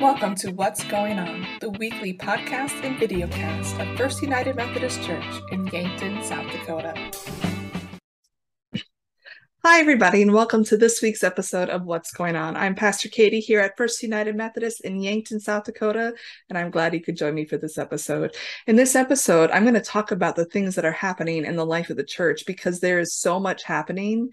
Welcome to What's Going On, the weekly podcast and videocast of First United Methodist Church in Yankton, South Dakota. Hi, everybody, and welcome to this week's episode of What's Going On. I'm Pastor Katie here at First United Methodist in Yankton, South Dakota, and I'm glad you could join me for this episode. In this episode, I'm going to talk about the things that are happening in the life of the church because there is so much happening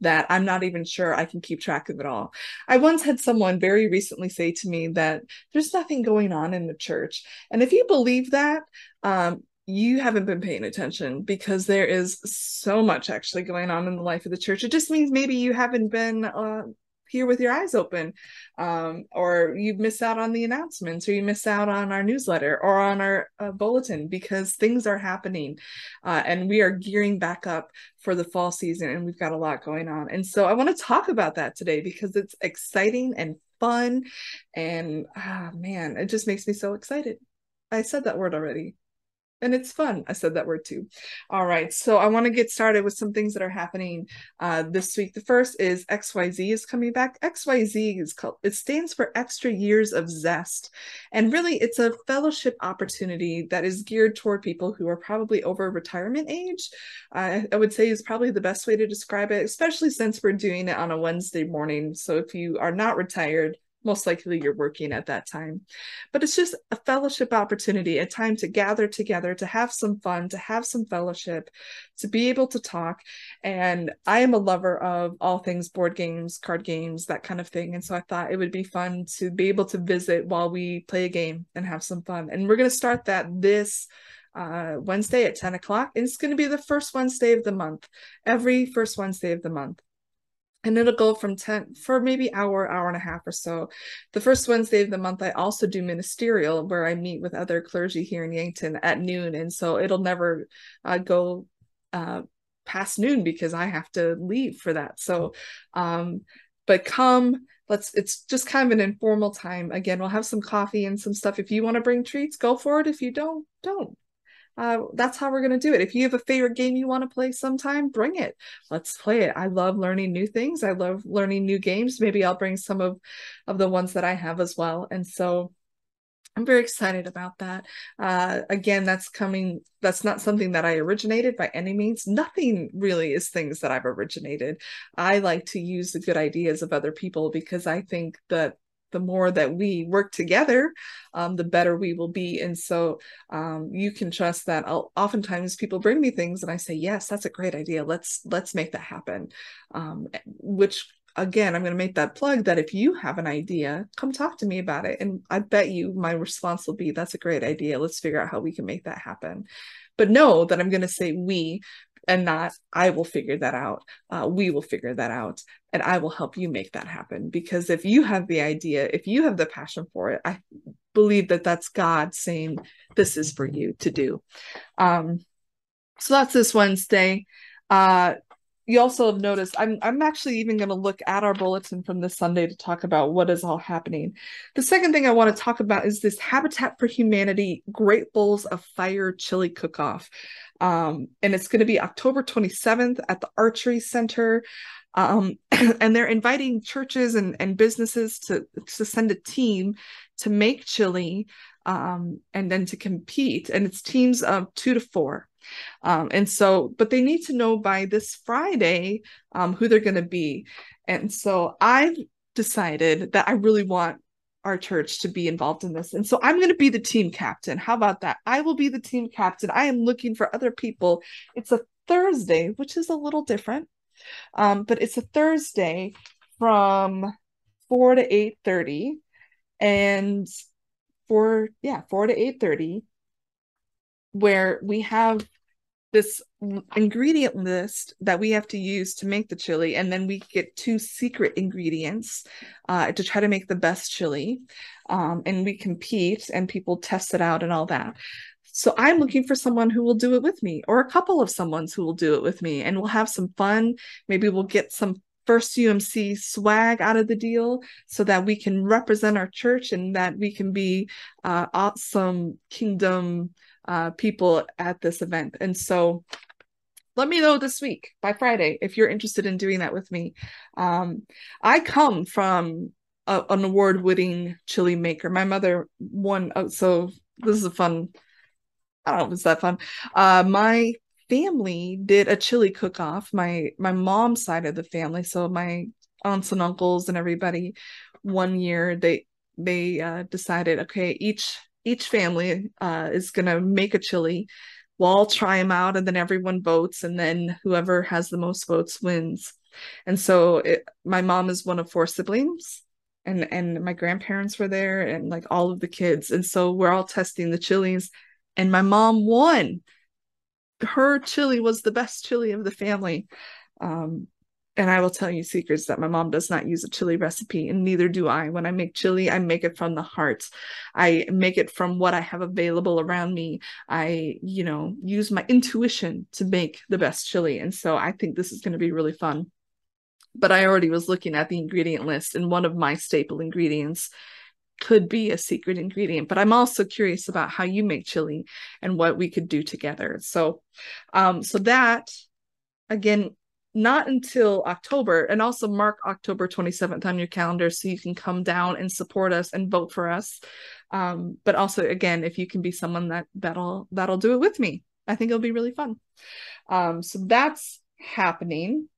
that I'm not even sure I can keep track of it all. I once had someone very recently say to me that there's nothing going on in the church. And if you believe that, um, you haven't been paying attention because there is so much actually going on in the life of the church. It just means maybe you haven't been uh, here with your eyes open, um, or you've missed out on the announcements, or you miss out on our newsletter or on our uh, bulletin because things are happening, uh, and we are gearing back up for the fall season, and we've got a lot going on. And so I want to talk about that today because it's exciting and fun, and ah, man, it just makes me so excited. I said that word already and it's fun. I said that word too. All right, so I want to get started with some things that are happening uh, this week. The first is XYZ is coming back. XYZ is called. It stands for Extra Years of Zest, and really, it's a fellowship opportunity that is geared toward people who are probably over retirement age. Uh, I would say is probably the best way to describe it, especially since we're doing it on a Wednesday morning. So if you are not retired most likely you're working at that time. But it's just a fellowship opportunity, a time to gather together, to have some fun, to have some fellowship, to be able to talk. And I am a lover of all things board games, card games, that kind of thing. And so I thought it would be fun to be able to visit while we play a game and have some fun. And we're going to start that this uh, Wednesday at 10 o'clock. And it's going to be the first Wednesday of the month, every first Wednesday of the month and it'll go from 10 for maybe hour hour and a half or so. The first wednesday of the month i also do ministerial where i meet with other clergy here in yankton at noon. And so it'll never uh, go uh, past noon because i have to leave for that. So um but come let's it's just kind of an informal time. Again we'll have some coffee and some stuff. If you want to bring treats go for it. If you don't don't uh, that's how we're going to do it. If you have a favorite game you want to play sometime, bring it. Let's play it. I love learning new things. I love learning new games. Maybe I'll bring some of, of the ones that I have as well. And so I'm very excited about that. Uh, again, that's coming, that's not something that I originated by any means. Nothing really is things that I've originated. I like to use the good ideas of other people because I think that the more that we work together, um, the better we will be. And so um, you can trust that. I'll, oftentimes people bring me things, and I say, "Yes, that's a great idea. Let's let's make that happen." Um, which again, I'm going to make that plug that if you have an idea, come talk to me about it, and I bet you my response will be, "That's a great idea. Let's figure out how we can make that happen." But know that I'm going to say we and not I will figure that out. Uh, we will figure that out, and I will help you make that happen. Because if you have the idea, if you have the passion for it, I believe that that's God saying this is for you to do. Um, so that's this Wednesday. Uh, you also have noticed I'm I'm actually even going to look at our bulletin from this Sunday to talk about what is all happening. The second thing I want to talk about is this Habitat for Humanity Great Bowls of Fire Chili Cook-Off. Um, and it's going to be October 27th at the Archery Center. Um, and they're inviting churches and, and businesses to, to send a team to make chili um, and then to compete. And it's teams of two to four. Um, and so, but they need to know by this Friday um, who they're going to be. And so I've decided that I really want our church to be involved in this. And so I'm going to be the team captain. How about that? I will be the team captain. I am looking for other people. It's a Thursday, which is a little different. Um, but it's a Thursday from 4 to 8:30 and for yeah, 4 to 8:30 where we have this ingredient list that we have to use to make the chili and then we get two secret ingredients uh, to try to make the best chili um, and we compete and people test it out and all that. So i'm looking for someone who will do it with me or a couple of someone's who will do it with me and we'll have some fun. Maybe we'll get some first umc swag out of the deal so that we can represent our church and that we can be uh, awesome kingdom uh, people at this event. And so let me know this week by Friday if you're interested in doing that with me. Um, I come from a, an award-winning chili maker. My mother won. Oh, so this is a fun. I don't know if it's that fun. Uh, my family did a chili cook-off. My my mom's side of the family, so my aunts and uncles and everybody. One year they they uh, decided, okay, each each family uh, is gonna make a chili. We'll all try them out, and then everyone votes, and then whoever has the most votes wins. And so it, my mom is one of four siblings, and and my grandparents were there and like all of the kids and so we're all testing the chilies and my mom won her chili was the best chili of the family um, and i will tell you secrets that my mom does not use a chili recipe and neither do i. When i make chili i make it from the heart. I make it from what i have available around me. I you know use my intuition to make the best chili. And so i think this is going to be really fun. But I already was looking at the ingredient list, and one of my staple ingredients could be a secret ingredient. But I'm also curious about how you make chili and what we could do together. So, um, so that again, not until October, and also mark October 27th on your calendar so you can come down and support us and vote for us. Um, but also, again, if you can be someone that that'll that'll do it with me, I think it'll be really fun. Um, so that's happening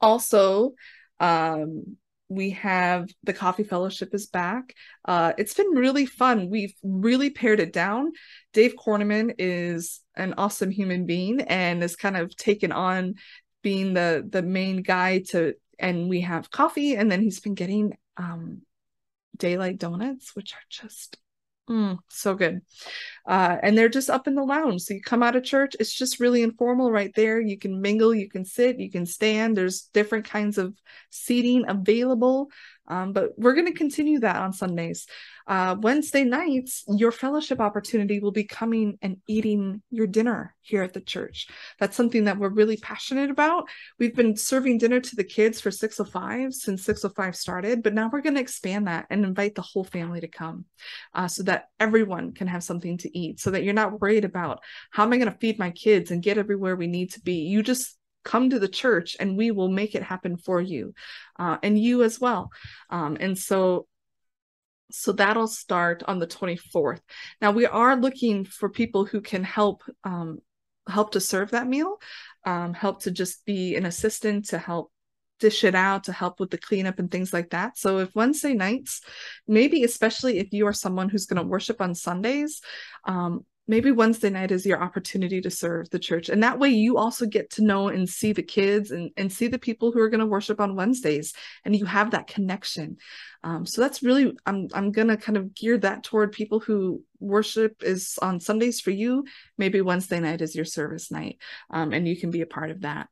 also um, we have the coffee fellowship is back uh, it's been really fun we've really pared it down dave corneman is an awesome human being and has kind of taken on being the the main guy to and we have coffee and then he's been getting um daylight donuts which are just Mm, so good. Uh, and they're just up in the lounge. So you come out of church, it's just really informal right there. You can mingle, you can sit, you can stand. There's different kinds of seating available. Um, but we're going to continue that on Sundays. Uh, Wednesday nights, your fellowship opportunity will be coming and eating your dinner here at the church. That's something that we're really passionate about. We've been serving dinner to the kids for 605 since 605 started, but now we're going to expand that and invite the whole family to come uh, so that everyone can have something to eat, so that you're not worried about how am I going to feed my kids and get everywhere we need to be. You just come to the church and we will make it happen for you uh, and you as well um, and so so that'll start on the 24th now we are looking for people who can help um, help to serve that meal um, help to just be an assistant to help dish it out to help with the cleanup and things like that. So if Wednesday nights, maybe especially if you are someone who's going to worship on Sundays, um, maybe Wednesday night is your opportunity to serve the church. And that way you also get to know and see the kids and, and see the people who are going to worship on Wednesdays and you have that connection. Um, so that's really, I'm, I'm going to kind of gear that toward people who worship is on Sundays for you. Maybe Wednesday night is your service night um, and you can be a part of that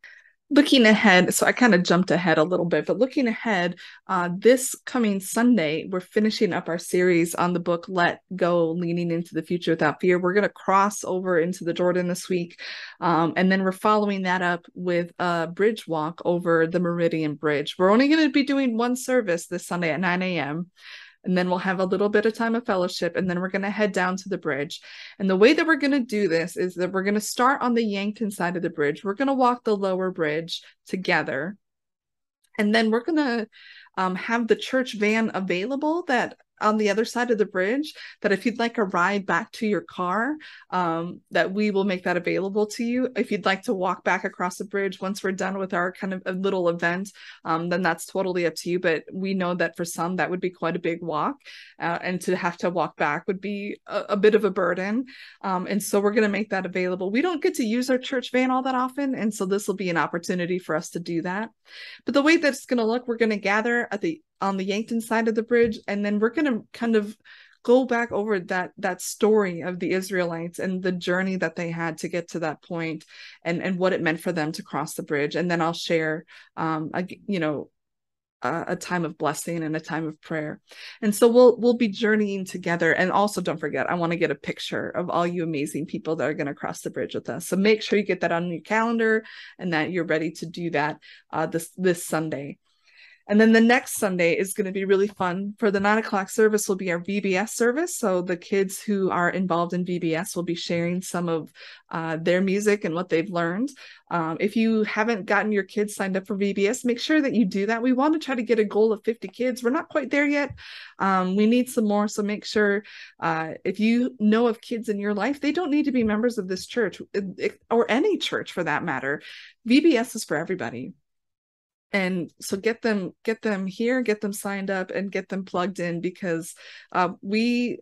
looking ahead, so I kind of jumped ahead a little bit, but looking ahead, uh, this coming Sunday, we're finishing up our series on the book Let Go Leaning into the Future Without Fear. We're going to cross over into the Jordan this week. Um, and then we're following that up with a bridge walk over the Meridian Bridge. We're only going to be doing one service this Sunday at 9 a.m and then we'll have a little bit of time of fellowship and then we're going to head down to the bridge. And the way that we're going to do this is that we're going to start on the yankton side of the bridge. We're going to walk the lower bridge together. And then we're going to um, have the church van available that on the other side of the bridge that if you'd like a ride back to your car um, that we will make that available to you. If you'd like to walk back across the bridge once we're done with our kind of a little event um, then that's totally up to you. But we know that for some that would be quite a big walk uh, and to have to walk back would be a, a bit of a burden. Um, and so we're going to make that available. We don't get to use our church van all that often and so this will be an opportunity for us to do that. But the way that it's going to look we're going to gather at the on the Yankton side of the bridge, and then we're going to kind of go back over that that story of the Israelites and the journey that they had to get to that point, and and what it meant for them to cross the bridge. And then I'll share, um, a, you know, a, time of blessing and a time of prayer. And so we'll we'll be journeying together. And also, don't forget, I want to get a picture of all you amazing people that are going to cross the bridge with us. So make sure you get that on your calendar and that you're ready to do that uh, this this Sunday. And then the next Sunday is going to be really fun. For the nine o'clock service will be our VBS service. So the kids who are involved in VBS will be sharing some of uh, their music and what they've learned. Um, if you haven't gotten your kids signed up for VBS, make sure that you do that. We want to try to get a goal of 50 kids. We're not quite there yet. Um, we need some more. So make sure uh, if you know of kids in your life, they don't need to be members of this church or any church for that matter. VBS is for everybody and so get them get them here get them signed up and get them plugged in because uh, we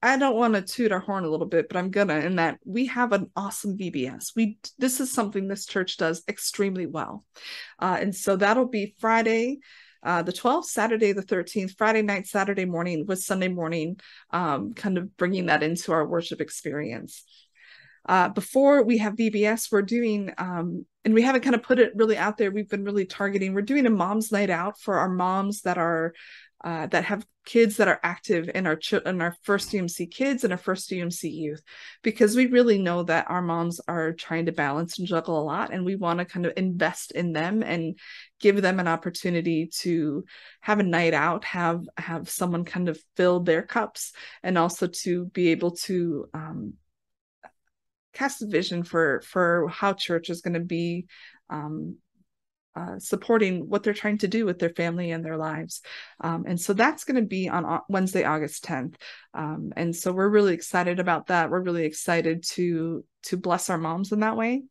I don't want to toot our horn a little bit, but I'm gonna in that we have an awesome VBS. We this is something this church does extremely well, uh, and so that'll be Friday, uh, the 12th, Saturday the 13th, Friday night, Saturday morning with Sunday morning, um, kind of bringing that into our worship experience. Uh, before we have VBS, we're doing, um, and we haven't kind of put it really out there. We've been really targeting. We're doing a mom's night out for our moms that are uh, that have kids that are active in our in our first UMC kids and our first UMC youth, because we really know that our moms are trying to balance and juggle a lot, and we want to kind of invest in them and give them an opportunity to have a night out, have have someone kind of fill their cups, and also to be able to um, cast a vision for for how church is going to be um, uh, supporting what they're trying to do with their family and their lives. Um, and so that's going to be on Wednesday, August 10th. Um, and so we're really excited about that. We're really excited to to bless our moms in that way.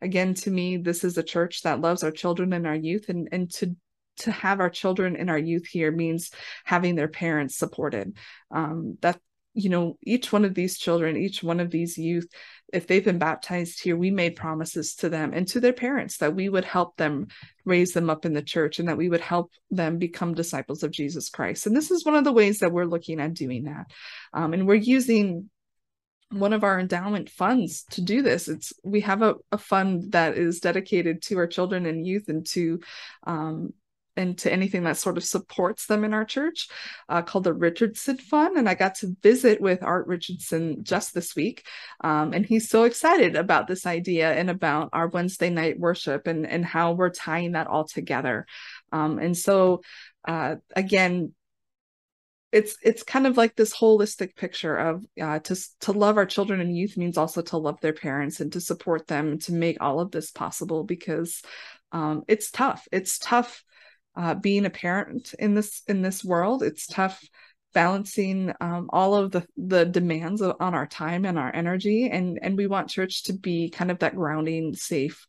Again, to me, this is a church that loves our children and our youth, and and to to have our children and our youth here means having their parents supported. Um, that you know each one of these children each one of these youth if they've been baptized here we made promises to them and to their parents that we would help them raise them up in the church and that we would help them become disciples of jesus christ. And this is one of the ways that we're looking at doing that. Um, and we're using one of our endowment funds to do this. It's we have a, a fund that is dedicated to our children and youth and to um, and to anything that sort of supports them in our church uh, called the Richardson Fund. And I got to visit with Art Richardson just this week. Um, and he's so excited about this idea and about our Wednesday night worship and, and how we're tying that all together. Um, and so, uh, again, it's it's kind of like this holistic picture of uh, to to love our children and youth means also to love their parents and to support them to make all of this possible because um, it's tough. It's tough uh, being a parent in this in this world. It's tough balancing um, all of the the demands of, on our time and our energy, and and we want church to be kind of that grounding, safe,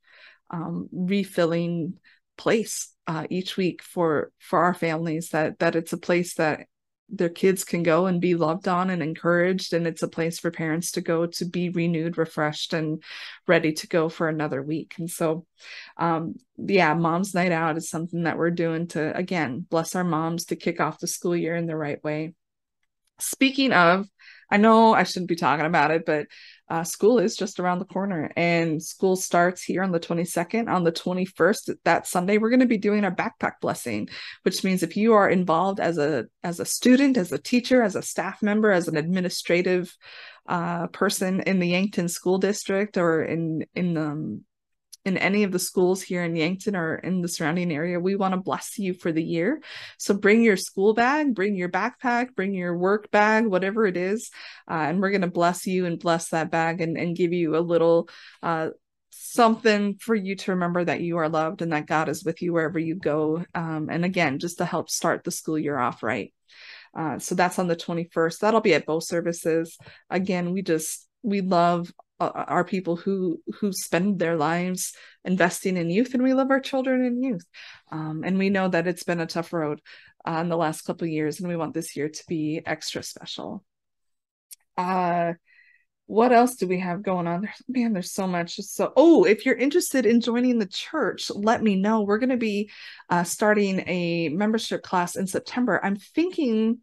um, refilling place uh, each week for for our families. That that it's a place that their kids can go and be loved on and encouraged and it's a place for parents to go to be renewed refreshed and ready to go for another week. And so um yeah mom's night out is something that we're doing to again bless our moms to kick off the school year in the right way. Speaking of I know I shouldn't be talking about it, but uh, school is just around the corner and school starts here on the 22nd. On the 21st, that Sunday, we're going to be doing our backpack blessing, which means if you are involved as a as a student, as a teacher, as a staff member, as an administrative uh, person in the Yankton School District or in in um, in any of the schools here in Yankton or in the surrounding area, we want to bless you for the year. So bring your school bag, bring your backpack, bring your work bag, whatever it is, uh, and we're going to bless you and bless that bag and, and give you a little uh, something for you to remember that you are loved and that God is with you wherever you go. Um, and again, just to help start the school year off right. Uh, so that's on the 21st. That'll be at both services. Again, we just we love are people who who spend their lives investing in youth and we love our children and youth. Um, and we know that it's been a tough road uh, in the last couple of years and we want this year to be extra special. Uh what else do we have going on? There's man there's so much. So oh if you're interested in joining the church let me know. We're going to be uh, starting a membership class in september. I'm thinking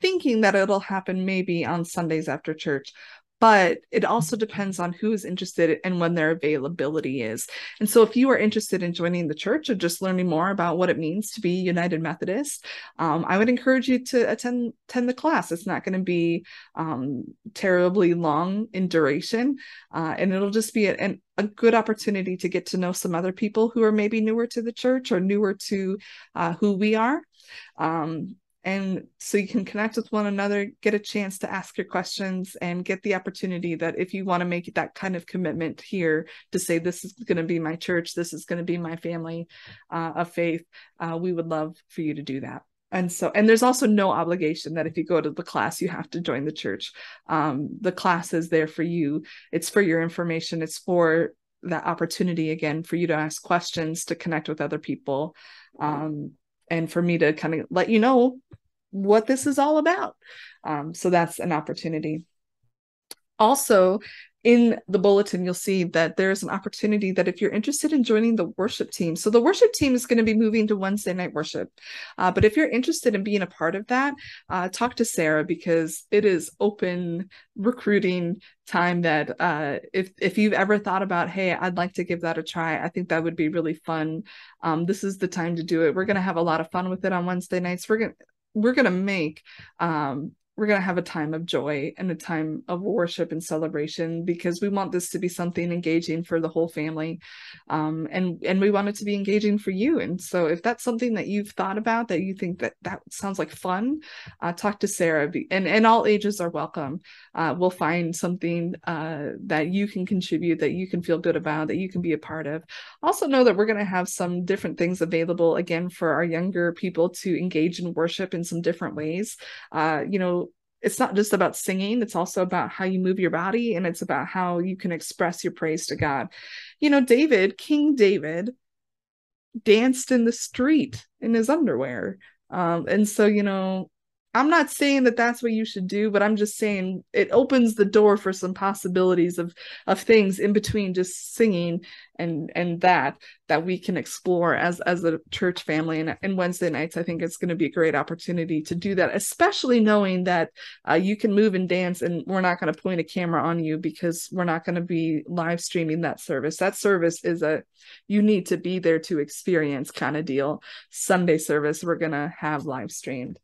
thinking that it'll happen maybe on sundays after church but it also depends on who is interested and when their availability is. And so, if you are interested in joining the church or just learning more about what it means to be United Methodist, um, I would encourage you to attend attend the class. It's not going to be um, terribly long in duration, uh, and it'll just be a, a good opportunity to get to know some other people who are maybe newer to the church or newer to uh, who we are. Um, and so you can connect with one another get a chance to ask your questions and get the opportunity that if you want to make that kind of commitment here to say this is going to be my church. This is going to be my family uh, of faith uh, we would love for you to do that. And so and there's also no obligation that if you go to the class you have to join the church. Um, the class is there for you. It's for your information. It's for that opportunity again for you to ask questions to connect with other people. Um, and for me to kind of let you know what this is all about. Um, so that's an opportunity. Also, in the bulletin, you'll see that there's an opportunity that if you're interested in joining the worship team, so the worship team is going to be moving to Wednesday night worship. Uh, but if you're interested in being a part of that, uh, talk to Sarah because it is open recruiting time. That uh, if if you've ever thought about, hey, I'd like to give that a try, I think that would be really fun. Um, this is the time to do it. We're going to have a lot of fun with it on Wednesday nights. We're going we're going to make um, we're going to have a time of joy and a time of worship and celebration because we want this to be something engaging for the whole family um, and and we want it to be engaging for you. And so if that's something that you've thought about that you think that that sounds like fun uh, talk to sarah. And and all ages are welcome. Uh, we'll find something uh, that you can contribute that you can feel good about that you can be a part of. Also know that we're going to have some different things available again for our younger people to engage in worship in some different ways. Uh, you know it's not just about singing it's also about how you move your body and it's about how you can express your praise to god. You know david king david danced in the street in his underwear. Um, and so you know I'm not saying that that's what you should do, but I'm just saying it opens the door for some possibilities of of things in between just singing and and that that we can explore as as a church family. And, and Wednesday nights, I think it's going to be a great opportunity to do that, especially knowing that uh, you can move and dance, and we're not going to point a camera on you because we're not going to be live streaming that service. That service is a you need to be there to experience kind of deal. Sunday service we're going to have live streamed.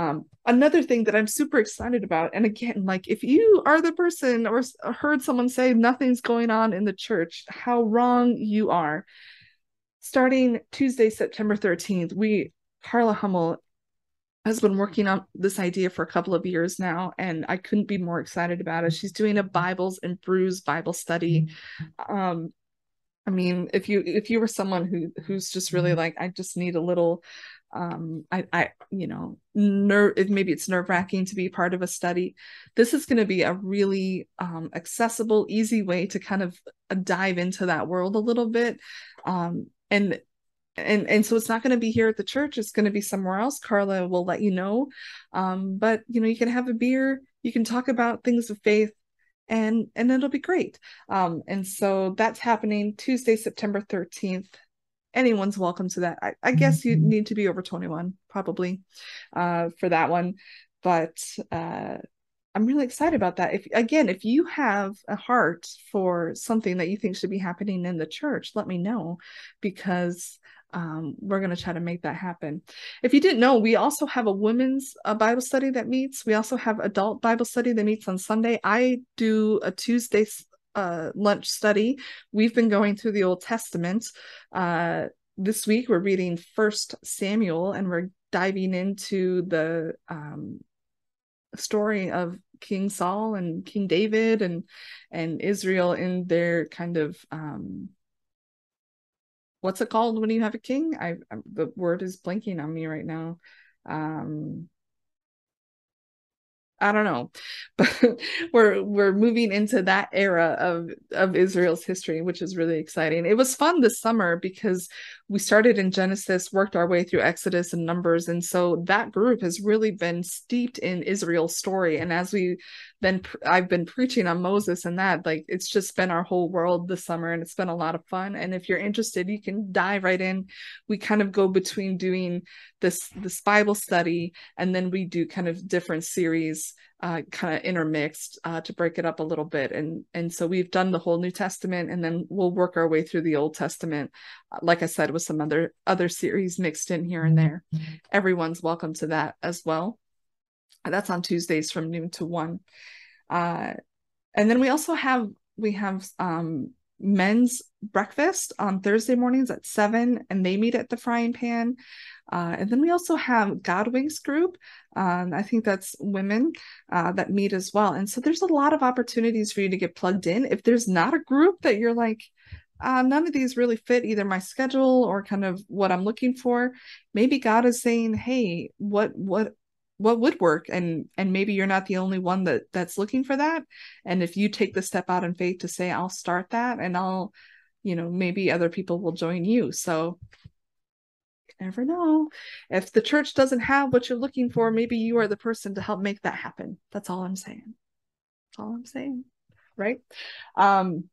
Um, another thing that I'm super excited about, and again, like if you are the person or heard someone say nothing's going on in the church, how wrong you are. Starting Tuesday, September 13th, we, Carla Hummel, has been working on this idea for a couple of years now, and I couldn't be more excited about it. She's doing a Bibles and Brews Bible study. Um, I mean, if you if you were someone who who's just really like, I just need a little um i i you know nerve maybe it's nerve wracking to be part of a study. This is going to be a really um accessible easy way to kind of uh, dive into that world a little bit. Um and and and so it's not going to be here at the church. It's going to be somewhere else. Carla will let you know. Um but you know you can have a beer. You can talk about things of faith and and it'll be great. Um and so that's happening tuesday september 13th anyone's welcome to that. I, I guess you mm-hmm. need to be over 21 probably uh, for that one. But uh, I'm really excited about that. If again, if you have a heart for something that you think should be happening in the church, let me know because um, we're going to try to make that happen. If you didn't know, we also have a women's uh, Bible study that meets. We also have adult Bible study that meets on Sunday. I do a Tuesday uh, lunch study. We've been going through the Old Testament. Uh, this week we're reading First Samuel, and we're diving into the um, story of King Saul and King David and and Israel in their kind of um, what's it called when you have a king? I, I the word is blanking on me right now. Um, I don't know, but we're we're moving into that era of of Israel's history, which is really exciting. It was fun this summer because we started in Genesis, worked our way through Exodus and Numbers. And so that group has really been steeped in Israel's story. And as we then, I've been preaching on Moses and that, like it's just been our whole world this summer and it's been a lot of fun. And if you're interested, you can dive right in. We kind of go between doing this, this Bible study and then we do kind of different series uh, kind of intermixed uh, to break it up a little bit. And and so we've done the whole New Testament, and then we'll work our way through the Old Testament. Uh, like I said, with some other other series mixed in here and there. Mm-hmm. Everyone's welcome to that as well. And that's on Tuesdays from noon to one. Uh, and then we also have we have um, men's breakfast on Thursday mornings at seven, and they meet at the frying pan. Uh, and then we also have Godwings group. Um, I think that's women uh, that meet as well. And so there's a lot of opportunities for you to get plugged in. If there's not a group that you're like, uh, none of these really fit either my schedule or kind of what I'm looking for, maybe God is saying, hey, what what what would work and and maybe you're not the only one that that's looking for that. And if you take the step out in faith to say i'll start that and i'll you know maybe other people will join you. So never know. If the church doesn't have what you're looking for maybe you are the person to help make that happen. That's all i'm saying. That's all i'm saying right? Um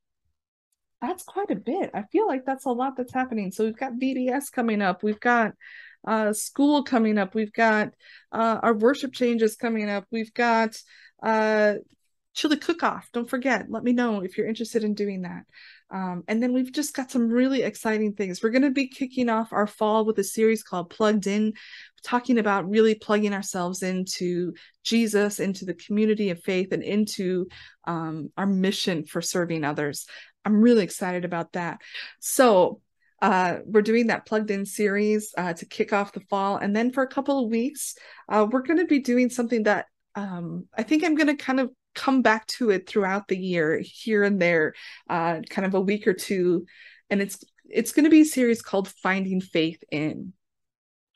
that's quite a bit. I feel like that's a lot that's happening. So we've got VBS coming up. We've got uh, school coming up. We've got uh, our worship changes coming up. We've got uh, chili cook off. Don't forget, let me know if you're interested in doing that. Um, and then we've just got some really exciting things. We're going to be kicking off our fall with a series called Plugged In, talking about really plugging ourselves into Jesus, into the community of faith, and into um, our mission for serving others. I'm really excited about that. So, uh, we're doing that plugged in series uh, to kick off the fall. And then for a couple of weeks, uh, we're going to be doing something that um, I think I'm going to kind of come back to it throughout the year, here and there, uh, kind of a week or two. And it's it's going to be a series called Finding Faith in.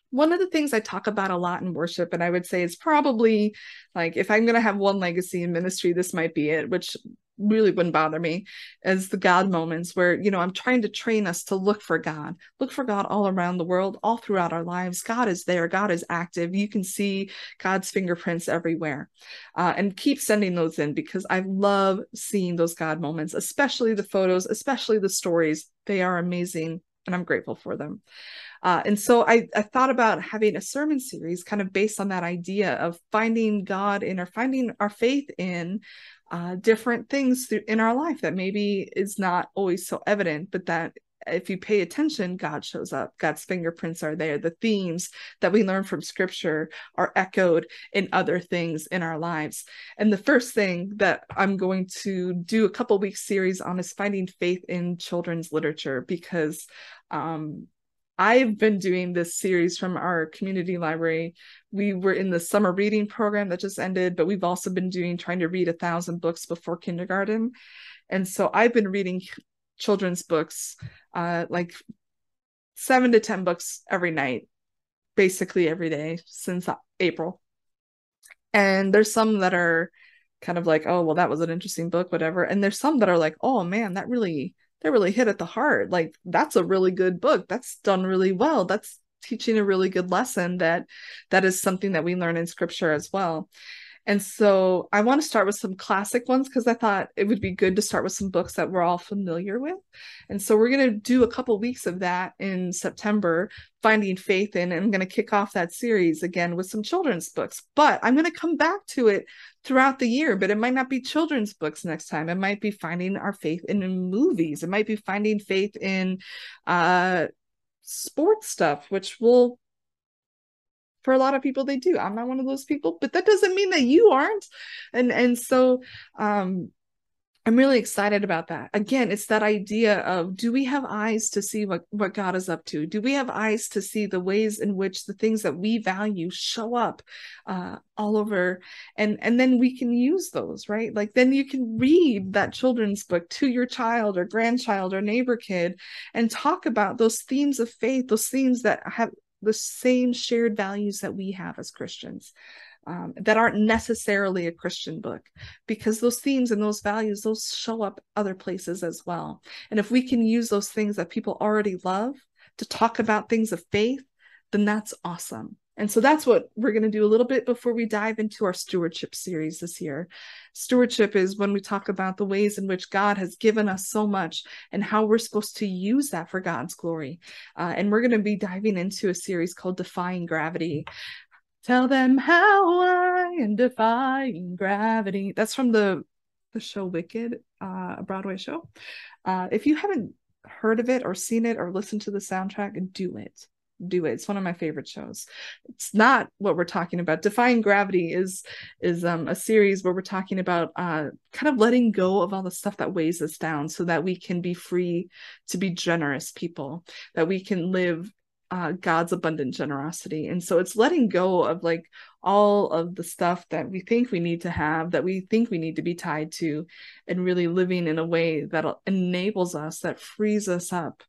One of the things I talk about a lot in worship, and I would say is probably like if I'm going to have one legacy in ministry, this might be it, which really wouldn't bother me as the God moments where, you know, I'm trying to train us to look for God, look for God all around the world, all throughout our lives. God is there, God is active. You can see God's fingerprints everywhere. Uh, and keep sending those in because I love seeing those God moments, especially the photos, especially the stories. They are amazing and I'm grateful for them. Uh, and so I, I thought about having a sermon series kind of based on that idea of finding God in or finding our faith in uh, different things th- in our life that maybe is not always so evident, but that if you pay attention, God shows up. God's fingerprints are there. The themes that we learn from scripture are echoed in other things in our lives. And the first thing that I'm going to do a couple weeks series on is finding faith in children's literature because um, I've been doing this series from our community library. We were in the summer reading program that just ended, but we've also been doing trying to read a thousand books before kindergarten. And so I've been reading children's books, uh, like seven to 10 books every night, basically every day since April. And there's some that are kind of like, oh, well, that was an interesting book, whatever. And there's some that are like, oh man, that really that really hit at the heart. Like that's a really good book. That's done really well. That's teaching a really good lesson that that is something that we learn in scripture as well. And so I want to start with some classic ones because I thought it would be good to start with some books that we're all familiar with. And so we're going to do a couple weeks of that in September, finding faith in, and I'm going to kick off that series again with some children's books. But I'm going to come back to it throughout the year, but it might not be children's books next time. It might be finding our faith in movies. It might be finding faith in uh sports stuff, which will for a lot of people they do i'm not one of those people but that doesn't mean that you aren't and and so um I'm really excited about that. Again, it's that idea of do we have eyes to see what, what God is up to? Do we have eyes to see the ways in which the things that we value show up uh, all over? And, and then we can use those, right? Like then you can read that children's book to your child or grandchild or neighbor kid and talk about those themes of faith, those themes that have the same shared values that we have as Christians. Um, that aren't necessarily a Christian book because those themes and those values those show up other places as well and if we can use those things that people already love to talk about things of faith, then that's awesome. And so that's what we're going to do a little bit before we dive into our stewardship series this year. Stewardship is when we talk about the ways in which God has given us so much and how we're supposed to use that for God's glory. Uh, and we're going to be diving into a series called Defying Gravity. Tell them how I am defying gravity. That's from the the show Wicked, uh, a Broadway show. Uh, if you haven't heard of it or seen it or listened to the soundtrack, do it do it. It's one of my favorite shows. It's not what we're talking about. Defying Gravity is is um, a series where we're talking about uh, kind of letting go of all the stuff that weighs us down, so that we can be free to be generous people, that we can live uh, God's abundant generosity. And so it's letting go of like all of the stuff that we think we need to have, that we think we need to be tied to, and really living in a way that enables us, that frees us up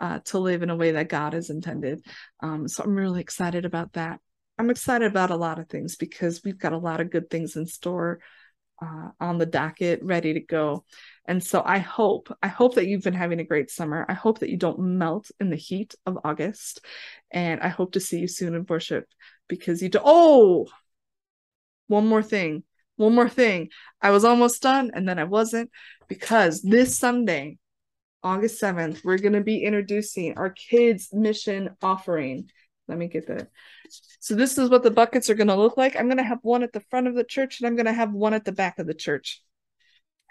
uh, to live in a way that God has intended. Um, so I'm really excited about that. I'm excited about a lot of things because we've got a lot of good things in store uh, on the docket, ready to go. And so I hope, I hope that you've been having a great summer. I hope that you don't melt in the heat of August. And I hope to see you soon in worship because you do. Oh, one more thing. One more thing. I was almost done and then I wasn't because this Sunday, August 7th, we're going to be introducing our kids' mission offering. Let me get that. So, this is what the buckets are going to look like. I'm going to have one at the front of the church and I'm going to have one at the back of the church.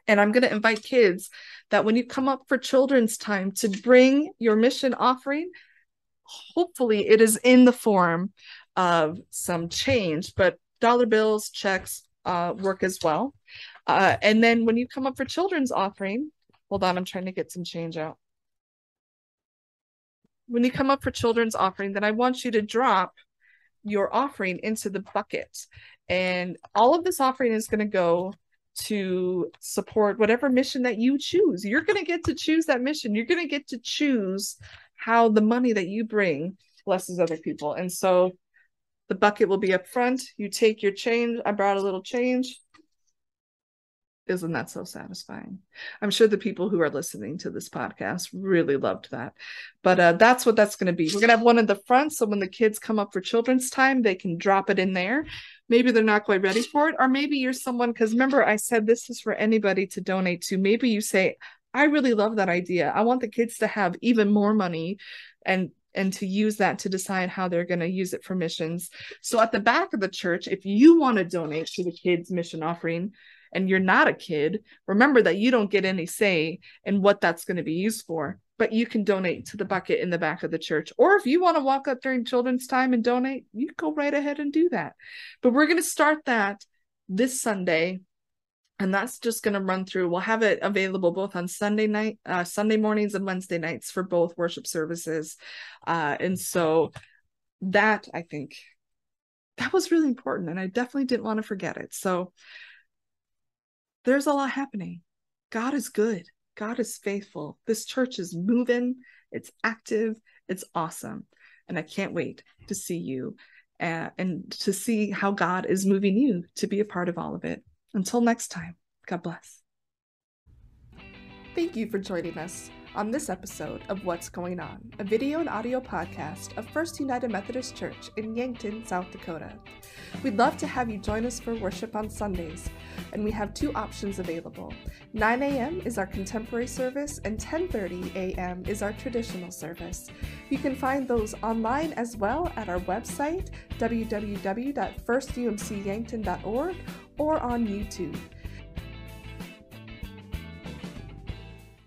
And I'm going to invite kids that when you come up for children's time to bring your mission offering, hopefully it is in the form of some change, but dollar bills, checks uh, work as well. Uh, and then when you come up for children's offering, Hold on, I'm trying to get some change out. When you come up for children's offering, then I want you to drop your offering into the bucket. And all of this offering is going to go to support whatever mission that you choose. You're going to get to choose that mission. You're going to get to choose how the money that you bring blesses other people. And so the bucket will be up front. You take your change. I brought a little change isn't that so satisfying? I'm sure the people who are listening to this podcast really loved that. But uh, that's what that's going to be. We're going to have one in the front so when the kids come up for children's time they can drop it in there. Maybe they're not quite ready for it or maybe you're someone because remember i said this is for anybody to donate to. Maybe you say i really love that idea. I want the kids to have even more money and and to use that to decide how they're going to use it for missions. So at the back of the church if you want to donate to the kids mission offering and you're not a kid, remember that you don't get any say in what that's going to be used for. But you can donate to the bucket in the back of the church. Or if you want to walk up during children's time and donate, you go right ahead and do that. But we're going to start that this Sunday and that's just going to run through we'll have it available both on sunday night uh, sunday mornings and wednesday nights for both worship services uh, and so that i think that was really important and i definitely didn't want to forget it so there's a lot happening. God is good. God is faithful. This church is moving, it's active, it's awesome. And I can't wait to see you uh, and to see how God is moving you to be a part of all of it. Until next time, God bless. Thank you for joining us on this episode of What's Going On, a video and audio podcast of First United Methodist Church in Yankton, South Dakota. We'd love to have you join us for worship on Sundays, and we have two options available. 9 a.m. is our contemporary service, and 10:30 a.m. is our traditional service. You can find those online as well at our website www.firstumcyankton.org or on YouTube.